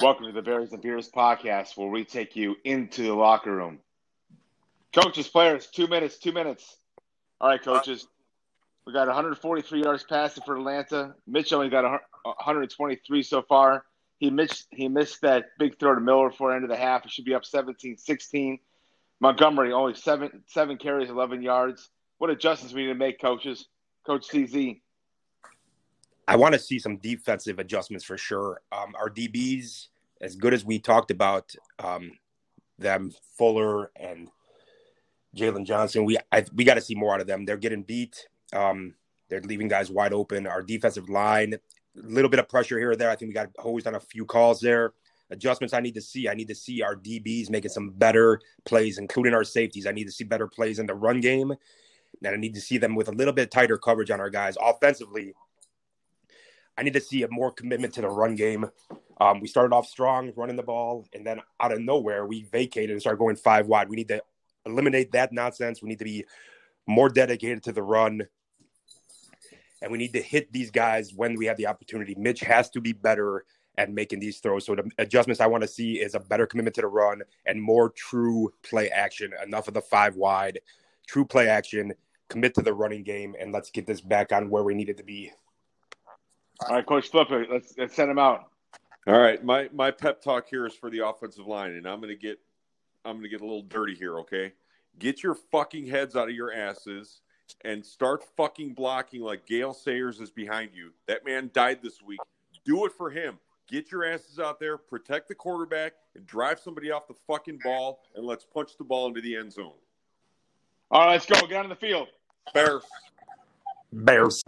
Welcome to the Bears and Beers podcast, where we take you into the locker room. Coaches, players, two minutes, two minutes. All right, coaches. We got 143 yards passing for Atlanta. Mitch only got 123 so far. He missed he missed that big throw to Miller for end of the half. He should be up 17-16. Montgomery only seven seven carries, 11 yards. What adjustments we need to make, coaches? Coach CZ. I want to see some defensive adjustments for sure. Um, our DBs, as good as we talked about um, them, Fuller and Jaylon Johnson, we I, we got to see more out of them. They're getting beat. Um, they're leaving guys wide open. Our defensive line, a little bit of pressure here or there. I think we got hosed on a few calls there. Adjustments I need to see. I need to see our DBs making some better plays, including our safeties. I need to see better plays in the run game. And I need to see them with a little bit tighter coverage on our guys. Offensively, I need to see a more commitment to the run game. Um, we started off strong, running the ball, and then out of nowhere, we vacated and started going five wide. We need to eliminate that nonsense. We need to be more dedicated to the run, and we need to hit these guys when we have the opportunity. Mitch has to be better at making these throws. So the adjustments I want to see is a better commitment to the run and more true play action. Enough of the five wide, true play action. Commit to the running game, and let's get this back on where we need it to be. All right, Coach Flipper, let's let's send him out. All right, my my pep talk here is for the offensive line, and I'm gonna get I'm gonna get a little dirty here. Okay, get your fucking heads out of your asses and start fucking blocking like Gale Sayers is behind you. That man died this week. Do it for him. Get your asses out there, protect the quarterback, and drive somebody off the fucking ball, and let's punch the ball into the end zone. All right, let's go. Get on the field. Bears. Bears.